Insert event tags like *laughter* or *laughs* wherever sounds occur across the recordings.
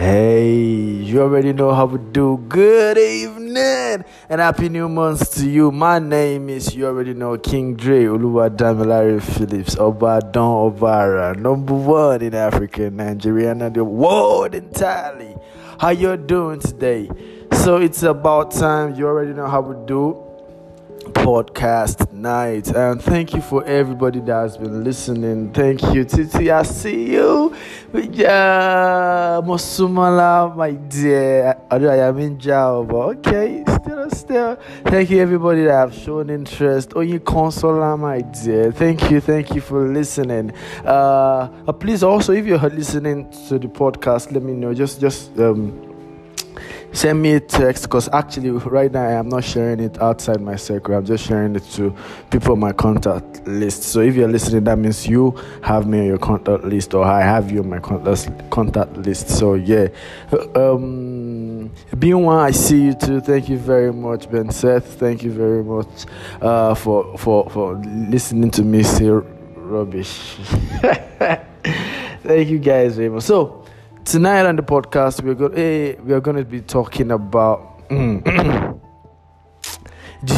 Hey, you already know how we do. Good evening and happy new month to you. My name is, you already know, King Dreigh Uluwa Damilari Phillips, Oba Don Obara, number one in Africa, Nigeria, and the world entirely. How you doing today? So it's about time. You already know how we do podcast night. And thank you for everybody that has been listening. Thank you, Titi. I see you. Yeah, Mosumala, my dear. Although I am in jail, but okay, still, still. Thank you, everybody that have shown interest. Oh, you consola, my dear. Thank you, thank you for listening. Uh, uh, please also, if you're listening to the podcast, let me know. Just, just um send me a text because actually right now I am not sharing it outside my circle. I'm just sharing it to people on my contact list. So if you're listening, that means you have me on your contact list or I have you on my contact contact list. So yeah. Um being one, I see you too. Thank you very much, Ben Seth. Thank you very much uh, for for for listening to me say rubbish. *laughs* Thank you guys very much. So tonight on the podcast we're going hey, we are going to be talking about *clears throat* do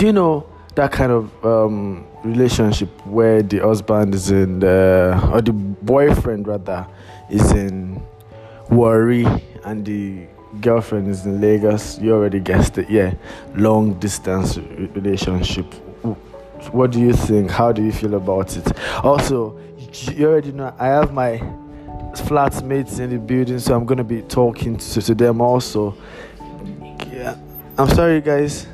you know that kind of um, relationship where the husband is in uh, or the boyfriend rather is in Warri and the girlfriend is in lagos? You already guessed it yeah. Long distance relationship. What do you think? How do you feel about it? Also you already know i have my flatmates in the building, so I'm gonna be talking to, to them also. Yeah, I'm sorry, guys.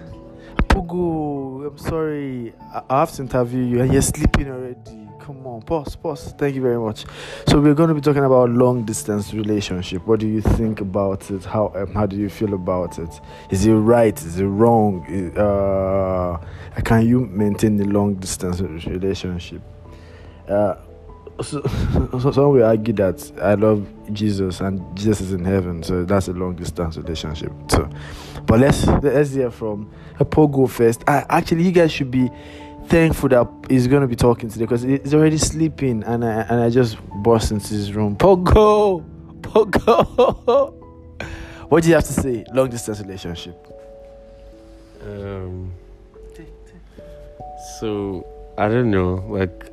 Pugu, I'm sorry. I, I have to interview you, and you're sleeping already. Come on, pause, pause. Thank you very much. So we're to be talking about long distance relationship. What do you think about it? How um, how do you feel about it? Is it right? Is it wrong? Uh, can you maintain a long distance relationship? Uh, so, *laughs* so some will argue that I love Jesus and Jesus is in heaven, so that's a long distance relationship. So, but let's let's hear from a Pogo first. I, actually, you guys should be thankful that he's going to be talking today because he's already sleeping, and I and I just burst into his room. Pogo, Pogo, *laughs* what do you have to say? Long distance relationship. Um. So I don't know, like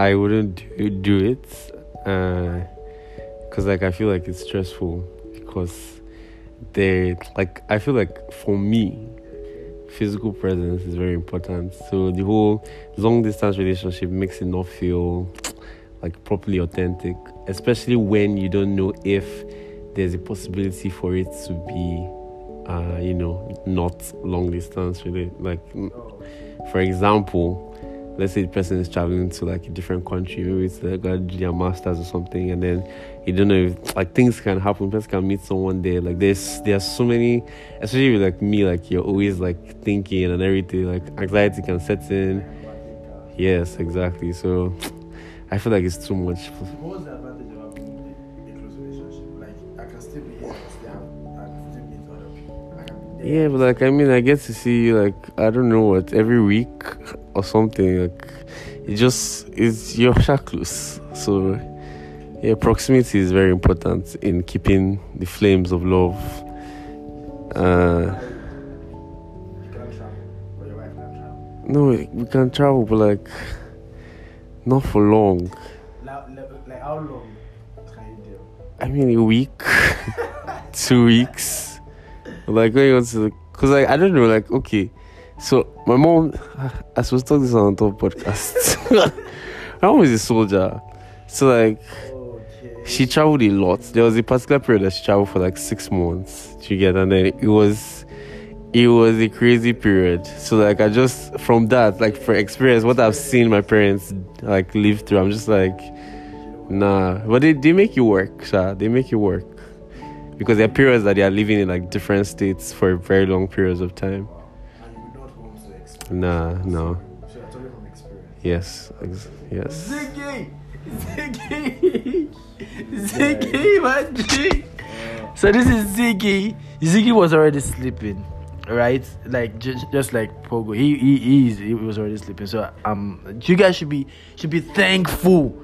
I wouldn't do, do it because uh, like I feel like it's stressful because they like I feel like for me physical presence is very important. So the whole long distance relationship makes it not feel like properly authentic especially when you don't know if there's a possibility for it to be uh, you know not long distance really like for example let's say the person is traveling to like a different country, maybe it's like got their masters or something, and then you don't know if like things can happen. Person can meet someone there. Like there's there's so many, especially with like me, like you're always like thinking and everything. Like anxiety can set in. Yes, exactly. So I feel like it's too much. What's the advantage of having a close relationship? Like I can still be here, still have, still meet other people. Yeah, but like I mean, I get to see you like I don't know what every week *laughs* or something. Like it just is your shackles. So yeah, proximity is very important in keeping the flames of love. Uh, no, we can travel, but like not for long. Like how long you? I mean, a week, *laughs* two weeks. Like going on to the, cause like I don't know, like okay, so my mom, I supposed to talk this on top podcast. *laughs* my mom is a soldier, so like Okay. she traveled a lot. There was a particular period that she traveled for like six months. You get? And then it was, it was a crazy period. So like I just from that like for experience, what I've seen my parents like live through, I'm just like, nah. But they they make you work, Sha. They make you work because there are periods that they are living in like different states for very long periods of time. Nah, no. So you're talking from experience. Yes, ex- yes. Ziggy! Ziggy! Ziggy, my G! So this is Ziggy. Ziggy was already sleeping, right? Like just, just like Pogo. He he he, is, he was already sleeping. So um, you guys should be should be thankful.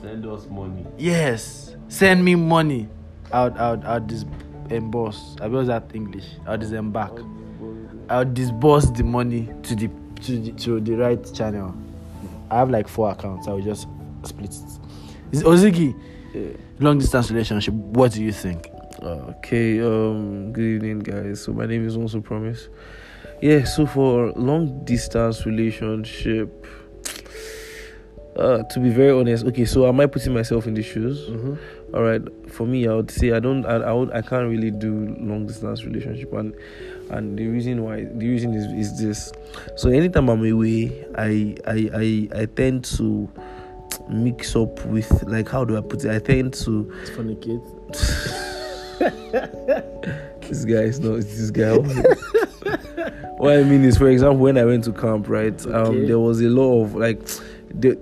Send us money. Yes, send me money. I would, I dis- emboss. I was that English. I would disembark. I would disburse the money to the to the, to the right channel. I have like four accounts. I will just split it. Is- Ozigi, long distance relationship. What do you think? Okay, um, good evening, guys. So my name is also Promise. Yeah, so for long distance relationship, uh, to be very honest, okay, so am I putting myself in the shoes? Mm-hmm. All right, for me, I would say I don't, I, I would, I can't really do long distance relationship, and and the reason why, the reason is is this. So anytime I'm away, I I I, I tend to mix up with like how do I put it? I tend to It's funny, kid. *laughs* this guy is not this guy. what I mean is, for example, when I went to camp, right, um, there was a lot of like, the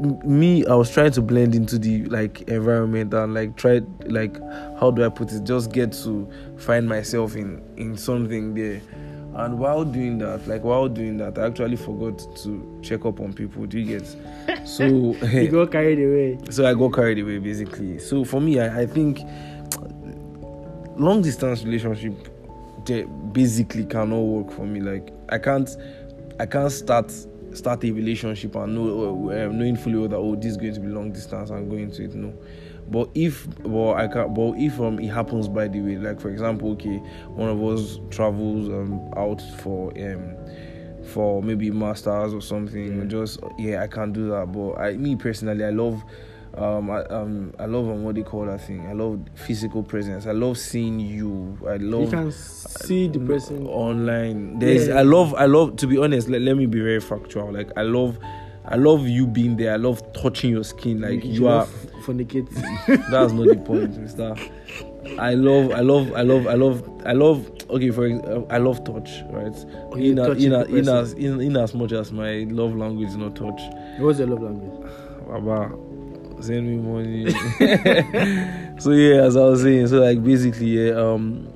me. I was trying to blend into the like environment and like try like how do I put it? Just get to find myself in in something there. And while doing that, like while doing that, I actually forgot to check up on people. Do you get? *laughs* So *laughs* You got carried away. so I got carried away basically. So for me, I, I think long distance relationship they basically cannot work for me. Like I can't, I can't start start a relationship and know uh, knowing fully well that oh this is going to be long distance. I'm going to it. No. But if, well, I can. But if um, it happens by the way, like for example, okay, one of us travels um out for um for maybe masters or something. Yeah. Just yeah, I can't do that. But I, me personally, I love, um, I, um, I love um, what they call that thing. I love physical presence. I love seeing you. I love You can see the person. online. There's, Yeah. I love, I love. To be honest, let, let me be very factual. Like I love, I love you being there. I love touching your skin. Like you, are. fornicate. *laughs* That's not the point, *laughs* Mister. I love, I love, I love, I love, I love. Okay, for ex- uh, I love touch, right? Oh, in, a, in, a, in, as, in, in as much as my love language is not touch. What's your love language? Baba, send me money. so yeah, as I was saying, so like basically, yeah, um,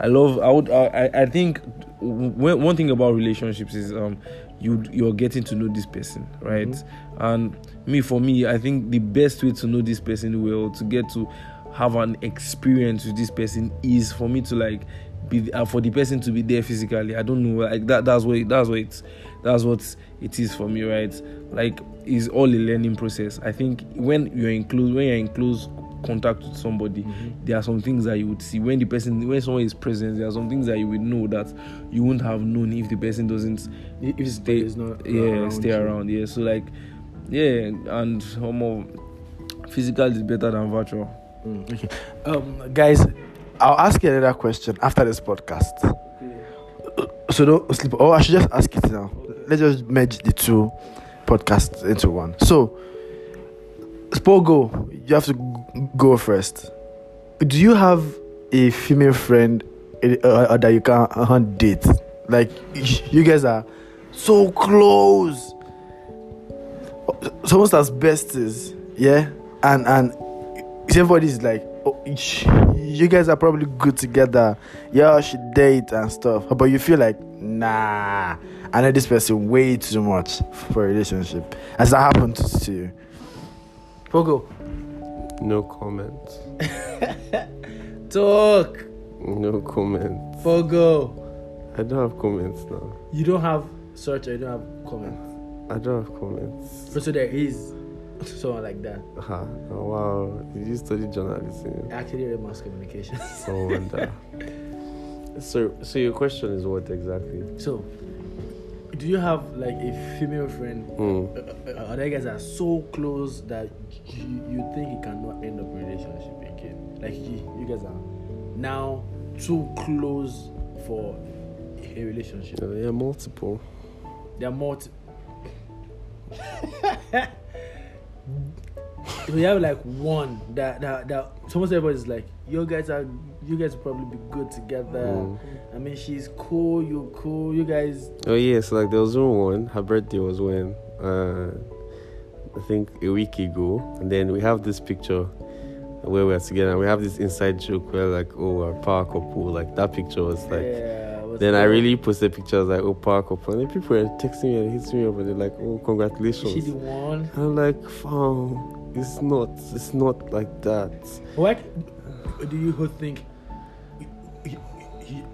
I love. I would. I. I- think w- one thing about relationships is um, you you're getting to know this person, right? Mm-hmm. And me, for me, I think the best way to know this person well, to get to have an experience with this person, is for me to like be uh, for the person to be there physically. I don't know, like that. That's what. That's what it's. That's what it is for me, right? Like, it's all a learning process. I think when you're in close, when you're in close contact with somebody, Mm-hmm. there are some things that you would see when the person, when someone is present. There are some things that you would know that you wouldn't have known if the person doesn't If stay, it's not yeah, around stay you. around. Yeah, so like, yeah, and more physical is better than virtual. Mm, okay. Um, guys, I'll ask you another question after this podcast. So don't sleep. Oh, I should just ask it now. Let's just merge the two podcasts into one. So, Spogo, you have to go first. Do you have a female friend uh, that you can uh, date? Like you guys are so close, almost as besties, yeah. And and everybody's like, oh, you guys are probably good together. Yeah, she date and stuff. But you feel like, nah, I know this person way too much for a relationship. Has that happened to you? Pogo, No comments. *laughs* talk. No comments. Pogo, I don't have comments now. you don't have search. I don't have comments. I don't have comments. But so there is someone like that. Ha. Oh, wow. Did you study journalism? I actually read mass communication. No wonder. *laughs* so, so your question is what exactly? so, do you have like a female friend? Hmm. Uh, uh, other guys are so close that you, you think he cannot end up a relationship again. Like you, you guys are now too close for a relationship. Uh, yeah, multiple. There are multiple. *laughs* We have like one that that that almost everybody's like, you guys are you guys will probably be good together. Mm. I mean, she's cool, you're cool. You guys, Oh yes, like there was one. Her birthday was when uh, I think a week ago, and then we have this picture where we're together. and We have this inside joke where like, oh, we're power couple. Like that picture was like. yeah. what's Then I really posted pictures like, oh, power couple, and then people were texting me and hitting me up, and they're like, oh, Is she congratulations. the one? I'm like, oh, it's not. It's not like that. What do you who think you, you,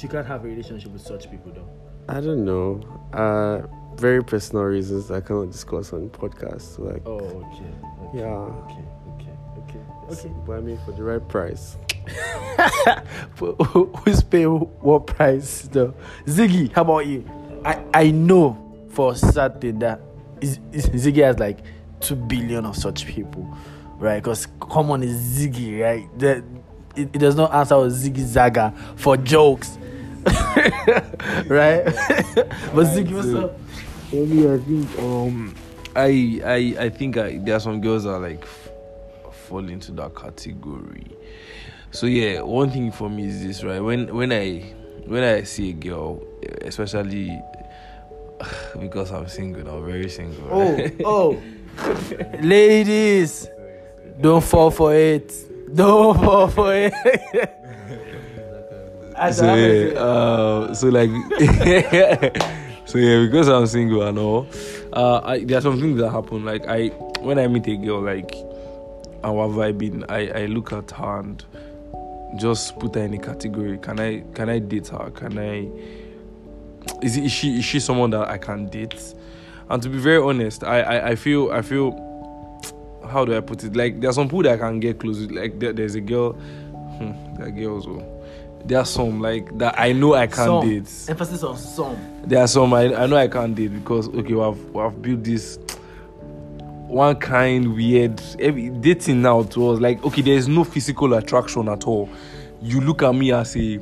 you can't have a relationship with such people though? I don't know. Uh, very personal reasons I cannot discuss on podcasts. Like, Oh, okay. okay yeah. Okay, okay, okay, okay. But I mean, for the right price. *laughs* Who- who- Who's paying what price though? Ziggy, how about you? I, I know for certain that is- is- Ziggy has like two billion of such people, right? Because common is Ziggy, right? The, it, it does not answer with Ziggy Zaga for jokes, *laughs* right? *laughs* but Ziggy, what's up? Me, I think um, I I I think I, there are some girls that are like fall into that category. So yeah, one thing for me is this, right? When when I when I see a girl, especially *sighs* because I'm single now, very single. Oh, right? oh, *laughs* *laughs* ladies, don't fall for it. Don't *laughs* fall for it. *laughs* So yeah, uh, so like, so yeah, because I'm single and all, uh, I, there are some things that happen. Like I, when I meet a girl, like our vibing, I, I look at her and just put her in a category. Can I, can I date her? Can I? Is, it, is she, is she someone that I can date? And to be very honest, I, I, I feel, I feel. How do I put it? Like there are some people that I can get close with. Like there, there's a girl, hmm, there are girls. Oh, there are some like that I know I can't Some. date. Emphasis on some. There are some I, I know I can't date because okay, we have we have built this one kind weird every, dating now to us like okay, there is no physical attraction at all. You look at me as a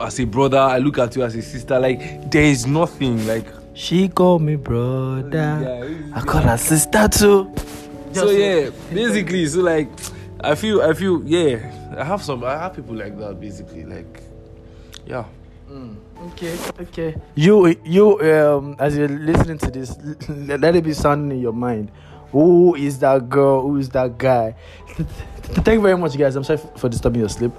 as a brother, I look at you as a sister. Like there is nothing like She called me brother. I call her sister too. so yeah basically so like i feel i feel yeah i have some i have people like that basically like yeah Okay, okay. You, you, um, as you're listening to this, let it be sounding in your mind. Who is that girl? Who is that guy? *laughs* Thank you very much, guys. I'm sorry for disturbing your sleep.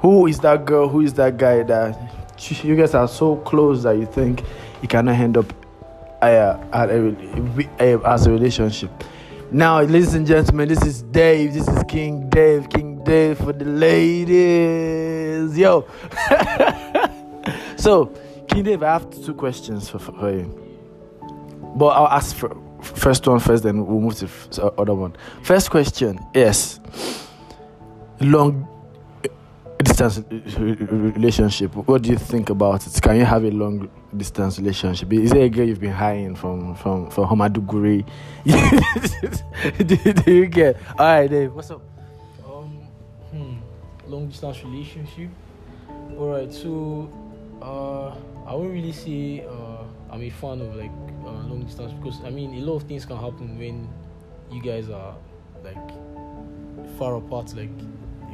Who is that girl? Who is that guy that you guys are so close that you think you cannot end up uh, uh, as a relationship? Now, ladies and gentlemen, this is Dave. This is King Dave. King Dave for the ladies. Yo. *laughs* so, King Dave, I have two questions for, for you. But I'll ask for first one first, then we'll move to so other one. First question Yes, long distance re- re- relationship. What do you think about it? Can you have a long distance relationship? Is there a girl you've been hiring from from from Hamaduguri? *laughs* do, do you get? All right, Dave. What's up? Um, hmm, long distance relationship. All right, so uh, I won't really say uh, I'm a fan of like uh, long distance because I mean a lot of things can happen when you guys are like far apart, like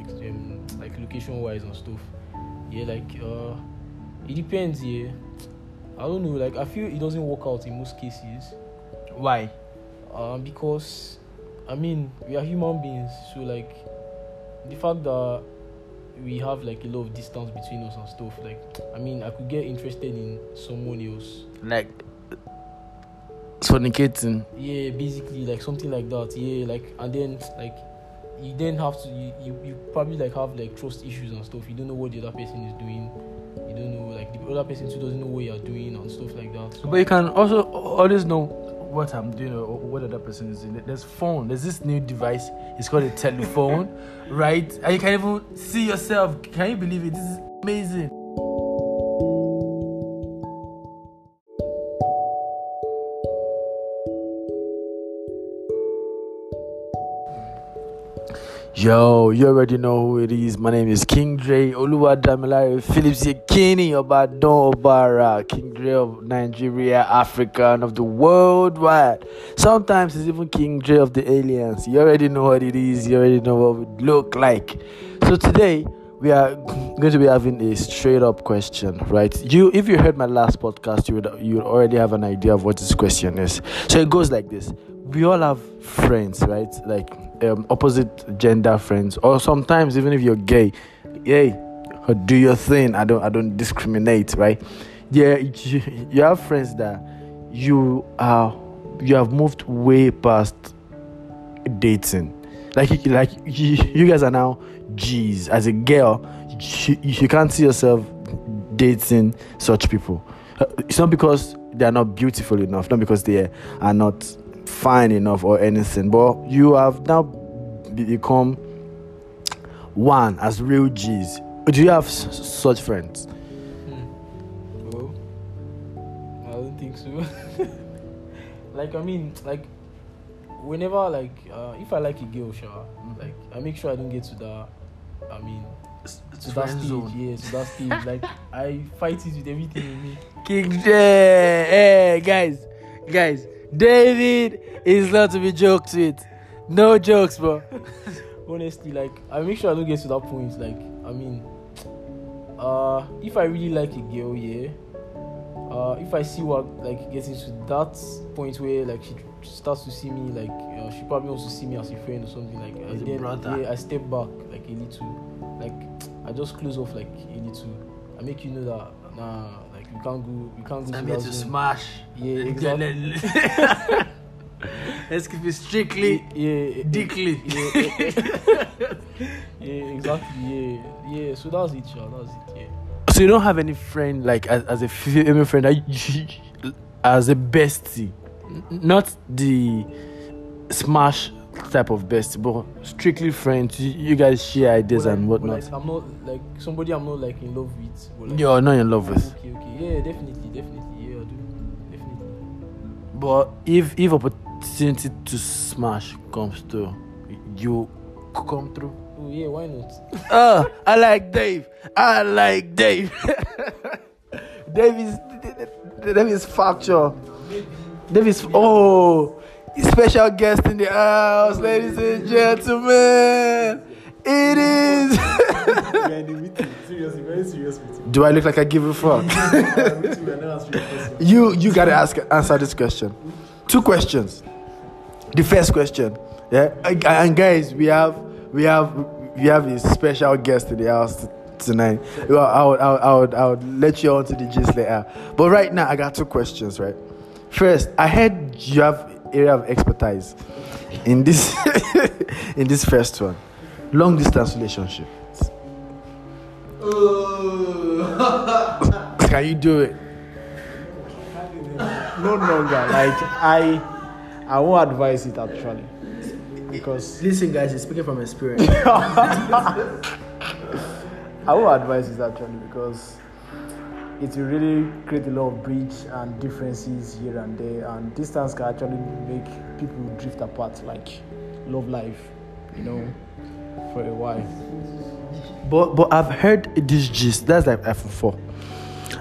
ex- um, like location wise and stuff. Yeah, like uh, it depends. Yeah, I don't know. Like I feel it doesn't work out in most cases. Why? Um, because I mean we are human beings, so like the fact that we have like a lot of distance between us and stuff. Like I mean, I could get interested in someone else. Like fornicating. Yeah, basically like something like that. Yeah, like and then like you then have to you, you, you probably like have like trust issues and stuff. You don't know what the other person is doing. You don't know like the other person too doesn't know what you're doing and stuff like that. So, But you can also always know what I'm doing or what other person is doing. There's phone. There's this new device. It's called a telephone, *laughs* right? And you can even see yourself. Can you believe it? This is amazing. Yo, you already know who it is. My name is King Dreigh Oluwadamilare Phillips Yekini Obadon Obara, King Dreigh of Nigeria, Africa, and of the worldwide. Sometimes it's even King Dreigh of the aliens. You already know what it is. You already know what we look like. So today we are going to be having a straight up question, right? You, if you heard my last podcast, you would you would already have an idea of what this question is. So it goes like this: We all have friends, right? Like um, opposite gender friends, or sometimes even if you're gay, hey, do your thing. I don't, I don't discriminate, right? Yeah, you, you have friends that you are you have moved way past dating. Like like you, you guys are now G's. As a girl, you, you can't see yourself dating such people. Uh, It's not because they are not beautiful enough, not because they are not fine enough or anything, but you have now become one as real G's. Do you have s- such friends? Hmm. Well, I don't think so. *laughs* like I mean, like whenever like uh, if I like a girl, sure, like I make sure I don't get to that. I mean, to that stage, zone. yeah, to that stage. *laughs* like I fight it with everything in me. King J, hey guys, guys, David is not to be joked with. No jokes, bro. *laughs* honestly like i make sure i don't get to that point like i mean uh if i really like a girl yeah uh if i see what like getting to that point where like she starts to see me like uh, she probably wants to see me as a friend or something like As a and then brother. yeah i step back like a little like i just close off like a little i make you know that nah like we can't go we can't go to that zone. smash. yeah *laughs* exactly *laughs* Let's keep it strictly yeah dickly. *laughs* yeah, yeah, exactly. Yeah, yeah. So that's it, yeah. That's it. Yeah. So you don't have any friend like as, as a female friend as a bestie, not the smash type of best, but strictly friends. You, you guys share ideas and whatnot. like, I'm not like somebody I'm not like in love with. Like, You're not in love with. Okay, okay. Yeah, definitely, definitely. Yeah, I do. Definitely. But if if opportunity to smash comes through, you come through. Oh yeah, why not? Oh, I like Dave. I like Dave. *laughs* Dave is Dave is factual. Dave is oh special guest in the house, ladies and gentlemen. It is. We are in the meeting. Seriously, very serious meeting. Do I look like I give a fuck? *laughs* We are meeting, we are not answering questions. you you gotta ask answer this question. Two questions. The first question, yeah, and guys, we have we have we have a special guest in the house tonight. Well, I would, I would I would I would let you on to the gist later. But right now, I got two questions. Right, first, I heard you have area of expertise in this *laughs* in this first one, long distance relationship. Oh. *laughs* Can you do it? No longer. Like I, I won't advise it actually, because Listen, guys, he's speaking from experience. *laughs* I won't advise it actually because it will really create a lot of bridge and differences here and there, and distance can actually make people drift apart, like love life, you know, for a while. But but I've heard this gist. That's like iPhone four.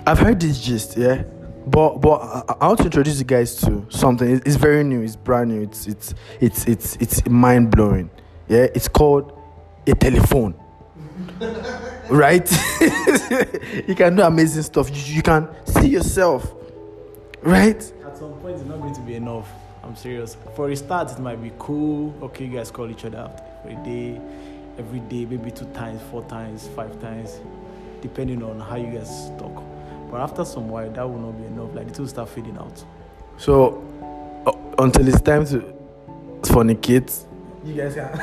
I've heard this gist, yeah. But but I, I want to introduce you guys to something. It's, it's very new. It's brand new. It's it's it's it's it's mind blowing. Yeah. It's called a telephone. *laughs* right? *laughs* you can do amazing stuff. You, you can see yourself. Right? At some point, it's not going to be enough. I'm serious. For a start, it might be cool. Okay, you guys call each other out for a day, every day, maybe two times, four times, five times, depending on how you guys talk. But after some while, that will not be enough. Like the two start fading out. So uh, until it's time to fornicate, You guys can. *laughs*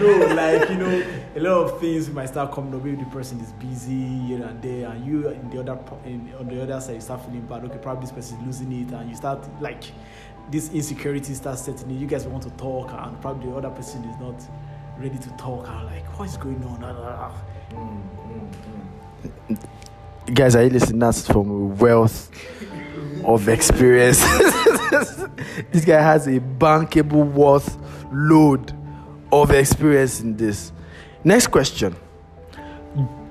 no, like you know, a lot of things might start coming up. Maybe the person is busy here and there, and you in the other in, on the other side you start feeling bad. Okay, probably this person is losing it, and you start like this insecurity starts setting in. You guys want to talk, and probably the other person is not ready to talk. And like, what is going on? Ah, ah, ah. guys, are you listening? That's from wealth of experience. *laughs* this guy has a bankable worth load of experience in this. Next question: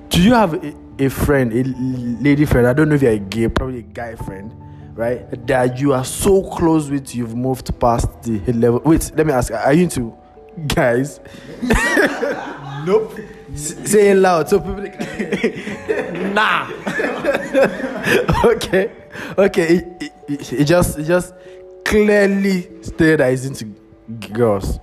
Do you have a, a friend, a lady friend? I don't know if you're a gay, probably a guy friend, right? That you are so close with, you've moved past the level. Wait, let me ask: Are you into guys? *laughs* Nope. S- say it loud so people. *laughs* Nah. *laughs* okay, okay. It, it, it, it just it just clearly stated that he's into girls.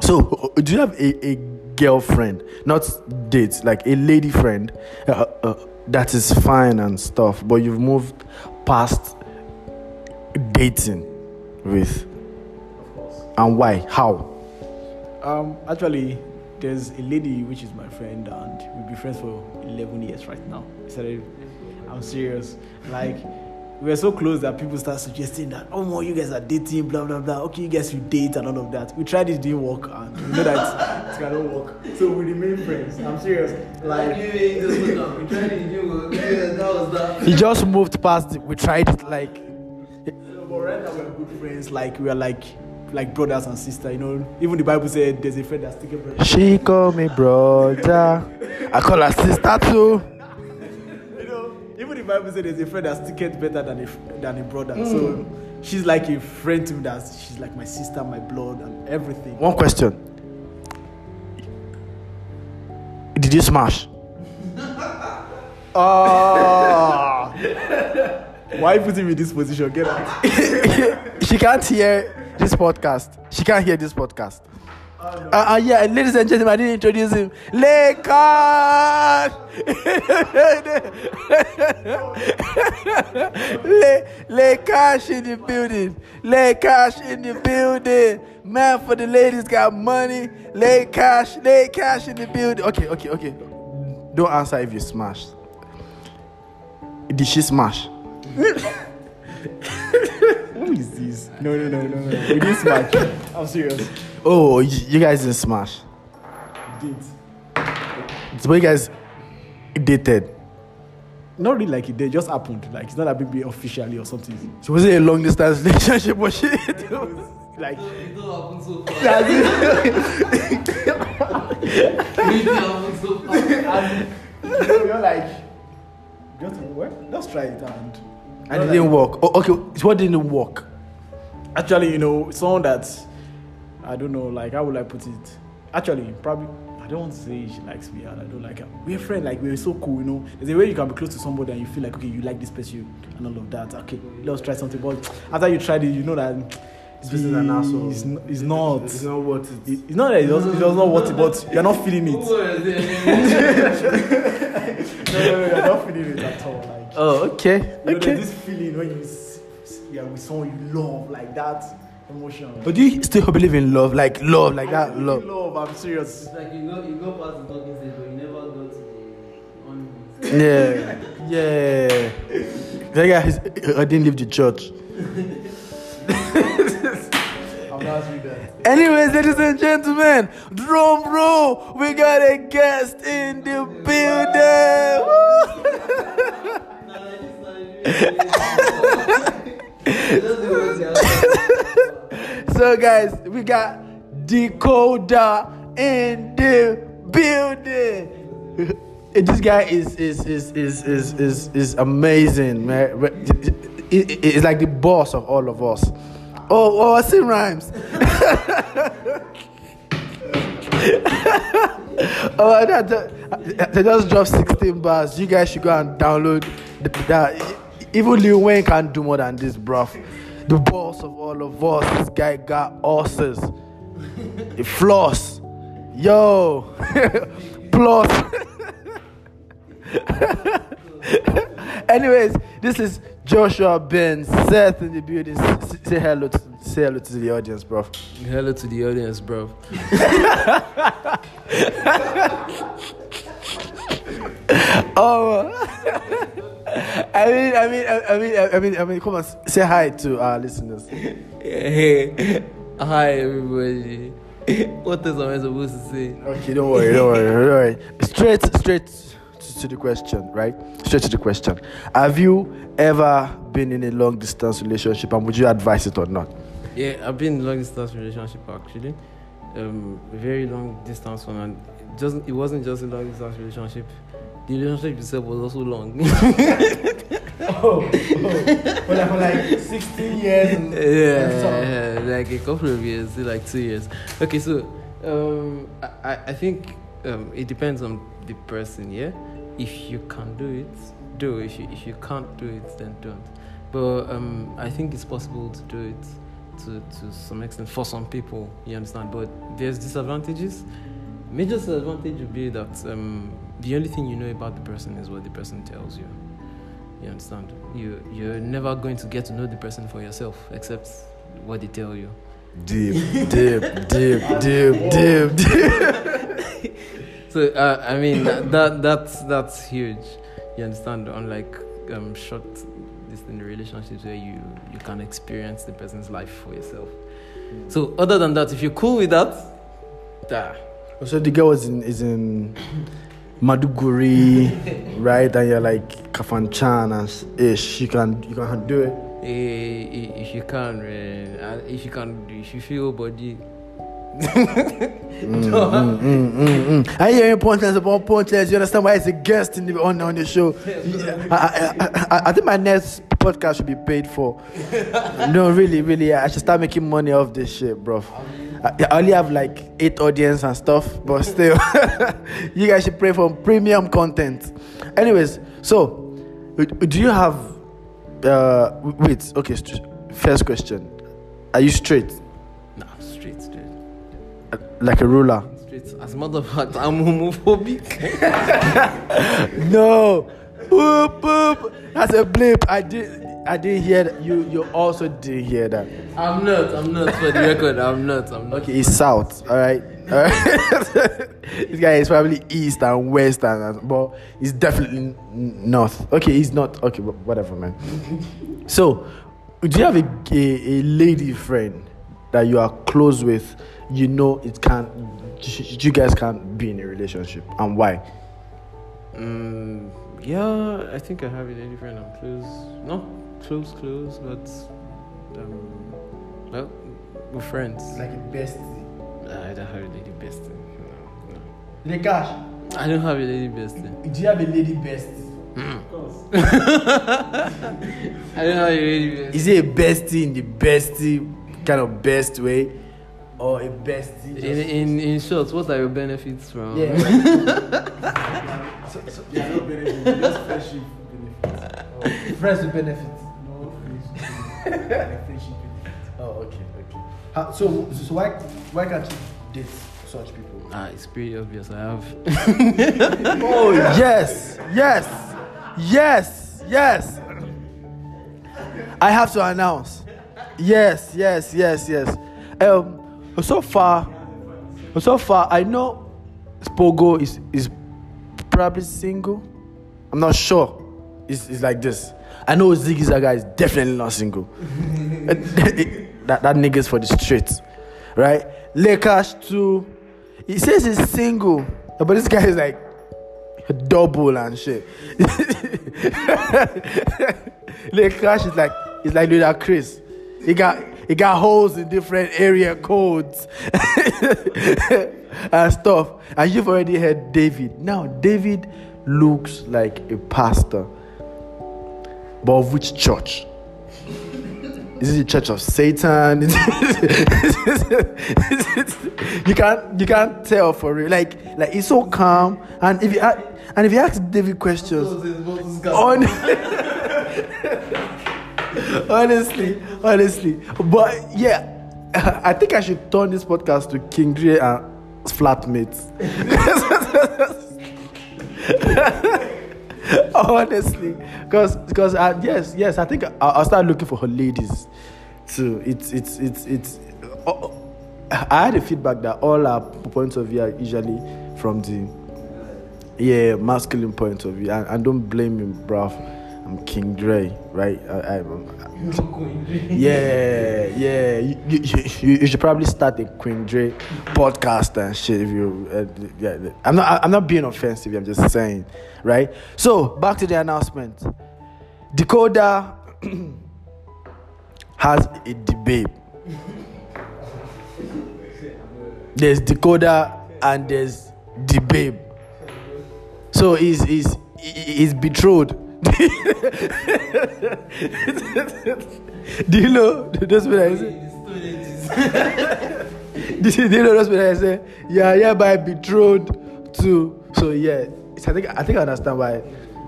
So, do you have a, a girlfriend, not date, like a lady friend uh, uh, that is fine and stuff, but you've moved past dating with, Of course. and why? How? Um, actually, there's a lady which is my friend, and we've been friends for 11 years right now. I'm serious. Like, we're so close that people start suggesting that, oh, no, you guys are dating, blah, blah, blah. Okay, you guys, you date, and all of that. We tried it, didn't work, and we know that it cannot work. So we remain friends. I'm serious. Like, we tried it, you go. He just moved past. it. We tried it like. but right now we're good friends. Like, we are like, like brothers and sisters, you know. Even the Bible said there's a friend that's taken brother. She call me brother. I call her sister too. Even the Bible said there's a friend that's ticket better than a than a brother. So she's like a friend to me. That she's like my sister, my blood, and everything. One question. Did you smash? Ah, why putting me in this position? Get out. *laughs* she can't hear this podcast. She can't hear this podcast. Uh, uh, yeah, ladies and gentlemen, I didn't introduce him. Lakers! *laughs* Le, Lakers in the building. Lakers in the building. Man, for the ladies got money. Lakers, Lakers in the building. Okay, okay, okay. Don't answer if you smash. Did she smash? *laughs* Who is this? No, no, no, no, no. We didn't smash. *laughs* I'm serious. Oh, you, you guys didn't smash. We did. So you guys dated. Not really like it did. Just happened. Like it's not a big deal officially or something. So was it a long distance relationship? *laughs* Was she? Like *laughs* you're like, just what? Let's try it and. and it didn't work. Oh, okay. So what didn't work? Actually, you know, someone that I don't know, like how would I put it? Actually, probably I don't want to say she likes me and I don't like her. We're friends, like we're so cool, you know. There's a way you can be close to somebody and you feel like okay, you like this person and all of that. Okay, let's try something. But after you tried it, you know that This person is an asshole. It's, n- it's not. It's not what it It- It's not that it does, it does not worth it, but you're not feeling it. *laughs* no, no, no, you're not feeling it at all. Like, Oh, okay. you know, Okay. there's this feeling when you s- s- yeah with someone you love, like that emotion. But do you still believe in love? Like love, like I that really love. love. I'm serious. It's like you go, you go past the talking stage, but you never go to the on Yeah. Yeah. That guy is, I didn't leave the church. *laughs* I'm not doing that. Anyways, ladies and gentlemen, drum roll, we got a guest in the building. *laughs* *laughs* *laughs* so, guys, we got Decoder in the building. *laughs* this guy is is is is is is, is amazing, man. He- he- He's like the boss of all of us. Oh, oh, I see rhymes. *laughs* oh, that, that, they just dropped 16 bars. You guys should go and download the, that. Even Lil Wayne can't do more than this, bruv. The boss of all of us. This guy got horses. He floss. Yo. *laughs* Plus. *laughs* Anyways, this is Joshua Ben Seth in the building. Say hello to say hello to the audience, bro. Hello to the audience, bro. *laughs* Oh, I mean, I mean, I mean, I mean, I mean, come on, say hi to our listeners. Hey, hi everybody. What is I supposed to say? Okay, don't worry, don't worry, don't worry. Straight, straight to, to the question, right? Straight to the question. Have you ever been in a long distance relationship, and would you advise it or not? Yeah, I've been in a long distance relationship actually. Um, very long distance one, and just it wasn't just a long distance relationship. The relationship itself was also long. *laughs* Oh, for like, for like 16 years. And, yeah, like a couple of years, like two years. Okay, so um, I, I- I think um, it depends on the person. Yeah, if you can do it, do. If you if you can't do it, then don't. But um, I think it's possible to do it to to some extent for some people. You understand? But there's disadvantages. Major disadvantage would be that um, the only thing you know about the person is what the person tells you. You understand? You you're never going to get to know the person for yourself except what they tell you. Deep, deep, deep, *laughs* deep, deep, deep. *laughs* So uh, I mean that, that that's that's huge. You understand? Unlike um, short distance relationships where you you can experience the person's life for yourself. So other than that, if you're cool with that, da, So the girl is in is in Maiduguri, right? And you're like Kafanchan ish. You can you can do it. if you can, man, if you can, if you feel body. Mm, mm, mm, mm. I hear importance about pointless. You understand why it's a guest in the, on on the show? I, I, I, I think my next podcast should be paid for. No, really, really, I should start making money off this shit, bro. I, only have like eight audience and stuff, but still, *laughs* you guys should pray for premium content. Anyways, so do you have? Uh, wait, okay. st- First question: Are you straight, Nah, straight, straight, Uh, like a ruler? straight. As a matter of fact, I'm homophobic. *laughs* No. Boop, boop. That's a blip. I did. I didn't hear that. You. You also did hear that. I'm not. I'm not. For the record, I'm not. I'm not. Okay, he's south. All right. All right. *laughs* this guy is probably east and west and, but he's definitely north. Okay, he's not. Okay, but whatever, man. *laughs* So, do you have a, a, a lady friend that you are close with? You know it can't. You guys can't be in a relationship, and why? Mm, yeah, I think I have a lady friend. I'm close. Not close, close, but um, well, we're friends. Like a bestie. I don't have a lady bestie. No, no. Lekash, I don't have a lady bestie. do you have a lady bestie? *laughs* I don't have a lady bestie. Is it a bestie in the bestie kind of best way, or a bestie? In, in in short, what are your benefits from? yeah. *laughs* So, so, yeah, no benefit, just friendship benefit. Friends with benefits. *laughs* Oh, okay, okay. How, so, so why why can't you date such people? Ah, it's pretty obvious. I have. *laughs* oh yes, yes, yes, yes. I have to announce. Yes, yes, yes, yes. Um, so far, so far, I know Spogo is is probably single. I'm not sure. It's, it's like this. I know Ziggy Zaga is definitely not single. *laughs* that that nigga's for the streets, right? Lakers too. He says he's single, but this guy is like double and shit. *laughs* Lakers is like it's like Ludacris. He got he got holes in different area codes *laughs* and stuff. And you've already heard David. Now David looks like a pastor. But of which church? Is it the church of Satan? *laughs* you can't you can't tell for real. Like like he's so calm. And if you a- and if you ask David questions, hon- *laughs* honestly, honestly, but yeah, *laughs* I think I should turn this podcast to King Dreigh and flatmates. *laughs* honestly. Because because uh, yes yes i think I'll, I'll start looking for her ladies too. It's it's it's it's uh, i had a feedback that all our points of view are usually from the yeah masculine point of view. And, and don't blame me bruv. I'm king dreigh right? I, I, yeah, yeah. You, you, you, you should probably start a Queen Dreigh podcast and shit. If you, uh, yeah, I'm not, I'm not being offensive. I'm just saying, right? So back to the announcement. Decoder *clears throat* has a debate. There's Decoder and there's the babe. So he's he's he's betrothed. Do you know that's what I say? *laughs* Do you do you know that's what I say? Yeah, yeah, by betrothed to so yeah. It's, I think I think I understand why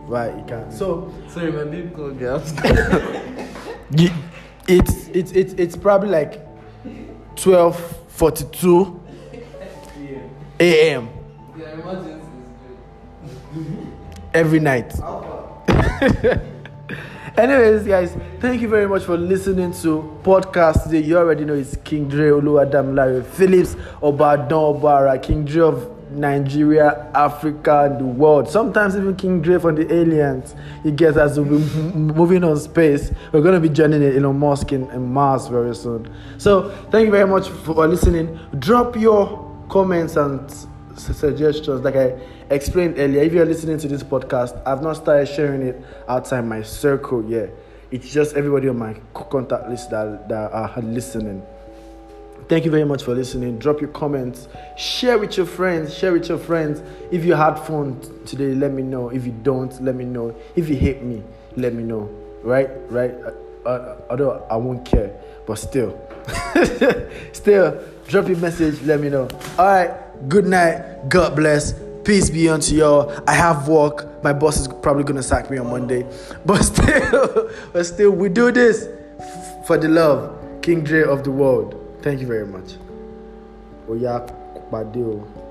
why he can. So Sorry, my baby called me. *laughs* It's it's it's it's probably like twelve forty two a.m. Yeah, every night. *laughs* Anyways, guys, thank you very much for listening to podcast today. You already know it's King Dreigh Oluwadam Larry Phillips Obadon Obara, King Dreigh of Nigeria, Africa, and the world. Sometimes even King Dreigh from the aliens. He gets us moving on space. We're gonna be joining Elon Musk in, in Mars very soon. So thank you very much for listening. Drop your comments and suggestions like I explained earlier. If you're listening to this podcast, I've not started sharing it outside my circle yet. It's just everybody on my contact list that, that are listening. Thank you very much for listening. Drop your comments. Share with your friends. Share with your friends. If you had fun today, let me know. If you don't, let me know. If you hate me, let me know. Right? Right? Uh, uh, although I won't care, but still. *laughs* still, drop your message. Let me know. All right. Good night. God bless. Peace be unto y'all. I have work. My boss is probably gonna sack me on Monday, *laughs* but still, *laughs* but still, we do this for the love. King Dreigh of the world. Thank you very much. Oya Pade o.